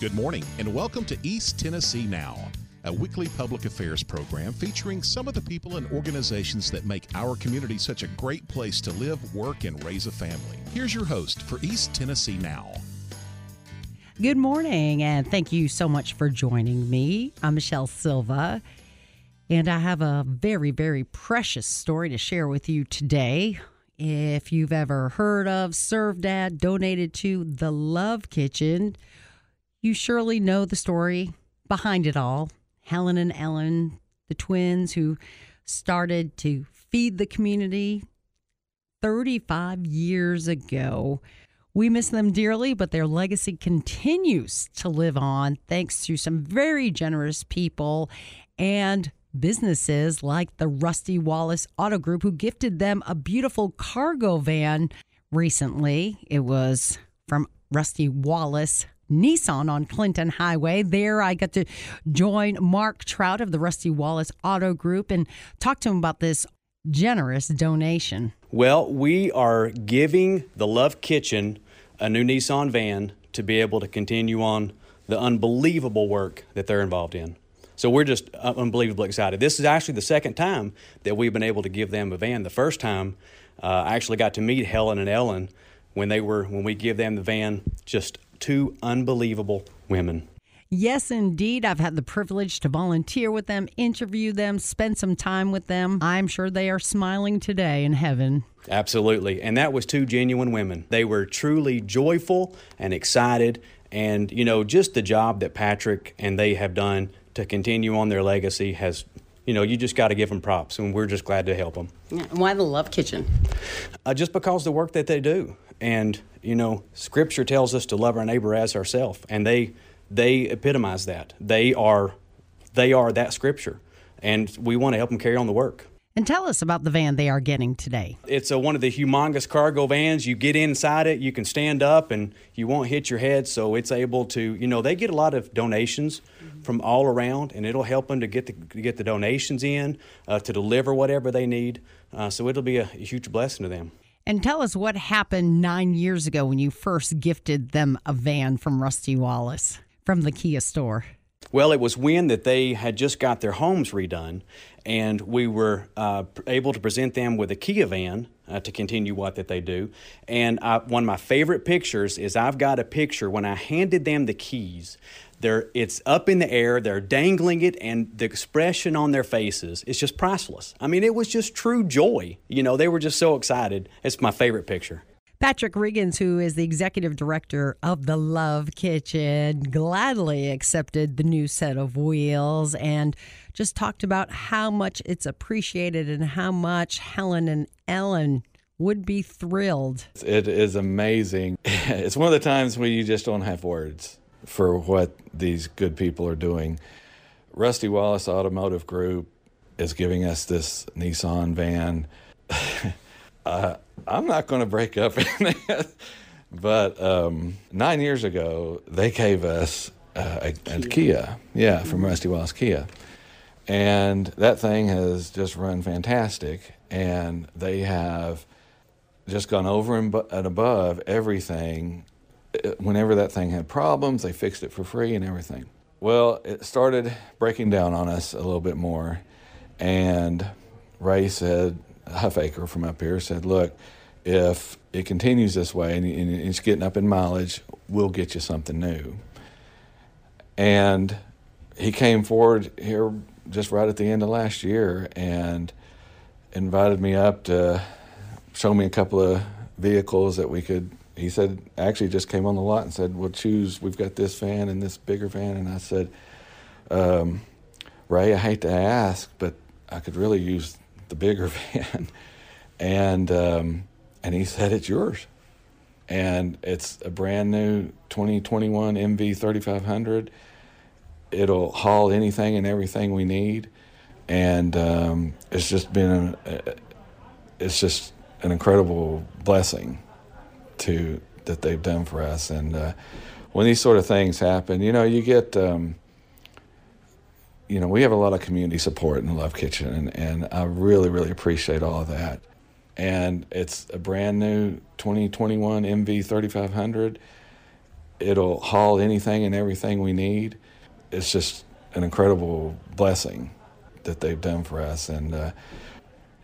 Good morning, and welcome to East Tennessee Now, a weekly public affairs program featuring some of the people and organizations that make our community such a great place to live, work, and raise a family. Here's your host for East Tennessee Now. Good morning, and thank you so much for joining me. I'm Michelle Silva, and I have a very, very precious story to share with you today. If you've ever heard of served at, donated to the Love Kitchen, you surely know the story behind it all. Helen and Ellen, the twins who started to feed the community 35 years ago. We miss them dearly, but their legacy continues to live on thanks to some very generous people and businesses like the Rusty Wallace Auto Group, who gifted them a beautiful cargo van recently. It was from Rusty Wallace Nissan on Clinton Highway. There, I got to join Mark Trout of the Rusty Wallace Auto Group and talk to him about this generous donation. Well, we are giving the Love Kitchen a new Nissan van to be able to continue on the unbelievable work that they're involved in. So we're just unbelievably excited. This is actually the second time that we've been able to give them a van. The first time, uh, I actually got to meet Helen and Ellen when they were when we give them the van. Just two unbelievable women. Yes, indeed. I've had the privilege to volunteer with them, interview them, spend some time with them. I'm sure they are smiling today in heaven. Absolutely. And that was two genuine women. They were truly joyful and excited. And, you know, just the job that Patrick and they have done to continue on their legacy has, you know, you just got to give them props. And we're just glad to help them. Why the Love Kitchen? Uh, just because the work that they do. And, you know, Scripture tells us to love our neighbor as ourselves. And they, they epitomize that. They are, they are that Scripture. And we want to help them carry on the work. And tell us about the van they are getting today. It's a, one of the humongous cargo vans. You get inside it, you can stand up, and you won't hit your head. So it's able to, you know, they get a lot of donations mm-hmm. from all around, and it'll help them to get the to get the donations in uh, to deliver whatever they need. Uh, so it'll be a, a huge blessing to them. And tell us what happened nine years ago when you first gifted them a van from Rusty Wallace from the Kia store. Well, it was when that they had just got their homes redone, and we were uh, able to present them with a Kia van uh, to continue what that they do. And I, one of my favorite pictures is I've got a picture when I handed them the keys. They're, it's up in the air, they're dangling it, and the expression on their faces is just priceless. I mean, it was just true joy. You know, they were just so excited. It's my favorite picture. Patrick Riggins, who is the executive director of the Love Kitchen, gladly accepted the new set of wheels and just talked about how much it's appreciated and how much Helen and Ellen would be thrilled. It is amazing. It's one of the times when you just don't have words for what these good people are doing. Rusty Wallace Automotive Group is giving us this Nissan van. uh, I'm not going to break up in it. But um, nine years ago, they gave us uh, a, a, Kia. Yeah, from Rusty Wallace Kia. And that thing has just run fantastic. And they have just gone over and, and above everything. Uh, whenever that thing had problems, they fixed it for free and everything. Well, it started breaking down on us a little bit more. And Ray said, Huffaker from up here said, Look, if it continues this way and it's getting up in mileage, we'll get you something new. And he came forward here just right at the end of last year and invited me up to show me a couple of vehicles that we could. He said, actually, just came on the lot and said, Well, choose, we've got this van and this bigger van. And I said, um, Ray, I hate to ask, but I could really use the bigger van. and um, and he said, It's yours. And it's a brand new 2021 NV 3500. It'll haul anything and everything we need. And um, it's just been, a, it's just an incredible blessing to that they've done for us. And uh, when these sort of things happen, you know, you get, um, you know, we have a lot of community support in the Love Kitchen, and, and I really, really appreciate all of that and it's a brand new 2021 NV 3500. it'll haul anything and everything we need. It's just an incredible blessing that they've done for us, and uh,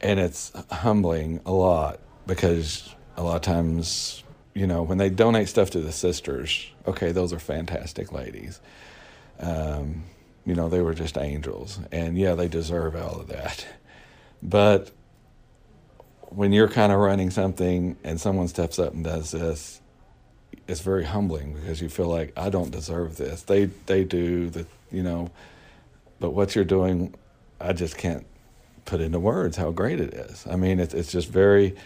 and it's humbling a lot because a lot of times, you know, when they donate stuff to the sisters, okay, those are fantastic ladies. Um, you know, they were just angels, and yeah, they deserve all of that. But when you're kind of running something and someone steps up and does this, it's very humbling because you feel like I don't deserve this. They they do the you know, but what you're doing, I just can't put into words how great it is. I mean, it's it's just very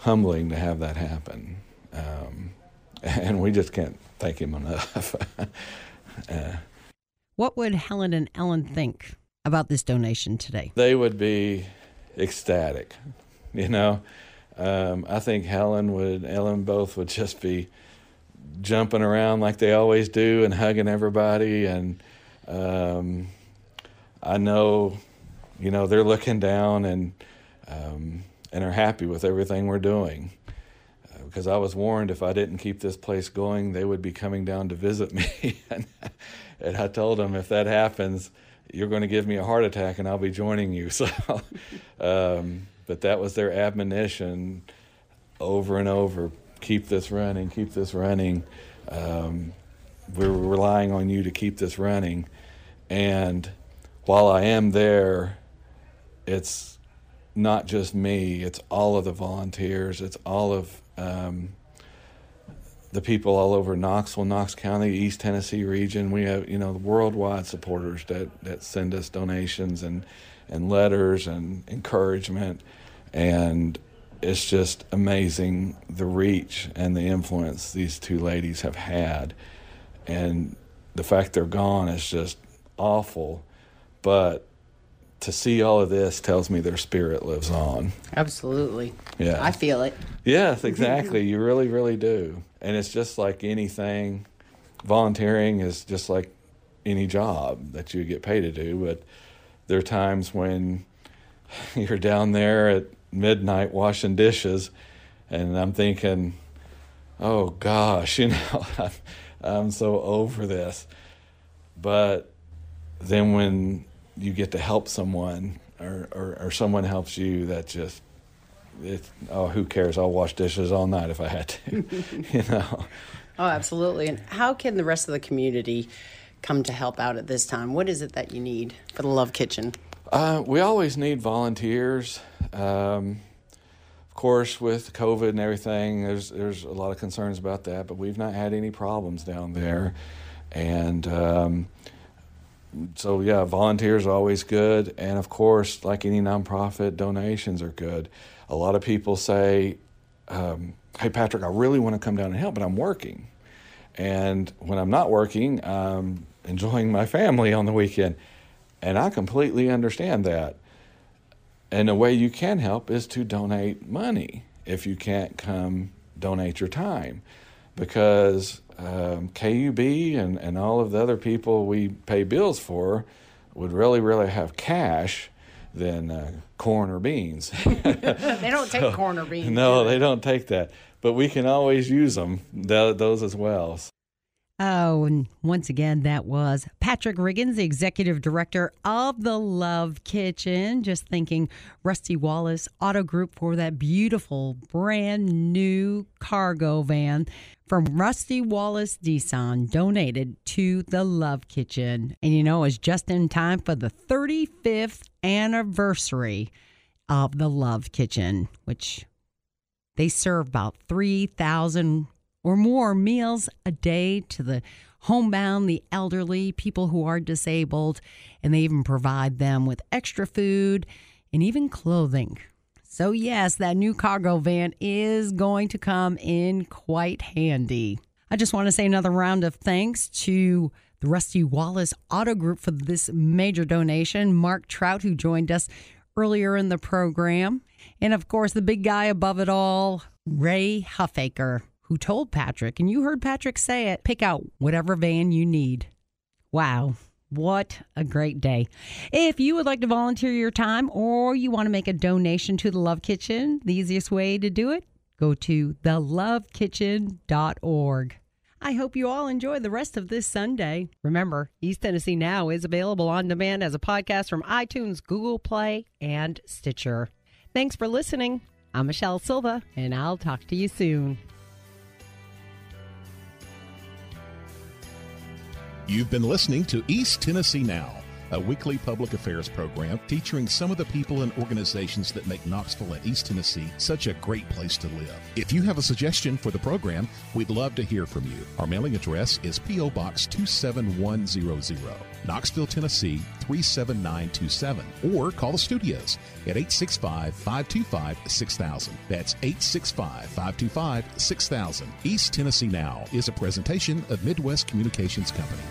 humbling to have that happen, um, and we just can't thank him enough. uh, what would Helen and Ellen think about this donation today? They would be ecstatic. You know, um, I think Helen would, Ellen both would just be jumping around like they always do and hugging everybody. And um, I know, you know, they're looking down and um, and are happy with everything we're doing. Because uh, I was warned if I didn't keep this place going, they would be coming down to visit me. and, and I told them if that happens, you're going to give me a heart attack and I'll be joining you. So, um, but that was their admonition over and over keep this running, keep this running. Um, we're relying on you to keep this running. And while I am there, it's not just me, it's all of the volunteers, it's all of um, the people all over Knoxville, Knox County, East Tennessee region. We have, you know, worldwide supporters that, that send us donations and, and letters and encouragement. And it's just amazing the reach and the influence these two ladies have had. And the fact they're gone is just awful. But to see all of this tells me their spirit lives on. Absolutely. Yeah. I feel it. Yes, exactly. you really, really do. And it's just like anything, volunteering is just like any job that you get paid to do. But there are times when you're down there at midnight washing dishes, and I'm thinking, oh gosh, you know, I'm, I'm so over this. But then when you get to help someone or, or, or someone helps you, that just it, oh, who cares? I'll wash dishes all night if I had to, you know. Oh, absolutely. And how can the rest of the community come to help out at this time? What is it that you need for the Love Kitchen? Uh, we always need volunteers. Um, of course, with COVID and everything, there's there's a lot of concerns about that, but we've not had any problems down there, and um, so yeah, volunteers are always good, and of course, like any nonprofit, donations are good. A lot of people say, um, "Hey, Patrick, I really want to come down and help, but I'm working." And when I'm not working, I'm enjoying my family on the weekend. And I completely understand that. And the way you can help is to donate money if you can't come donate your time. Because um, KUB and, and all of the other people we pay bills for would really, really have cash than uh, corn or beans. they don't take corn or beans. No, they don't take that. But we can always use them, th- those as well. Oh, and once again, that was Patrick Riggins, the executive director of the Love Kitchen. Just thanking Rusty Wallace Auto Group for that beautiful brand new cargo van from Rusty Wallace Nissan donated to the Love Kitchen. And you know, it's just in time for the 35th anniversary of the Love Kitchen, which they serve about 3,000 or more meals a day to the homebound, the elderly, people who are disabled, and they even provide them with extra food and even clothing. So, yes, that new cargo van is going to come in quite handy. I just want to say another round of thanks to the Rusty Wallace Auto Group for this major donation, Mark Trout, who joined us earlier in the program, and of course, the big guy above it all, Ray Huffaker who told Patrick, and you heard Patrick say it pick out whatever van you need. Wow. What a great day. If you would like to volunteer your time or you want to make a donation to the Love Kitchen, the easiest way to do it, go to thelovekitchen.org. I hope you all enjoy the rest of this Sunday. Remember, East Tennessee Now is available on demand as a podcast from iTunes, Google Play, and Stitcher. Thanks for listening. I'm Michelle Silva, and I'll talk to you soon. You've been listening to East Tennessee Now, a weekly public affairs program featuring some of the people and organizations that make Knoxville and East Tennessee such a great place to live. If you have a suggestion for the program, we'd love to hear from you. Our mailing address is P.O. Box 27100, Knoxville, Tennessee 37927, or call the studios at 865 525 6000. That's 865 525 6000. East Tennessee Now is a presentation of Midwest Communications Company.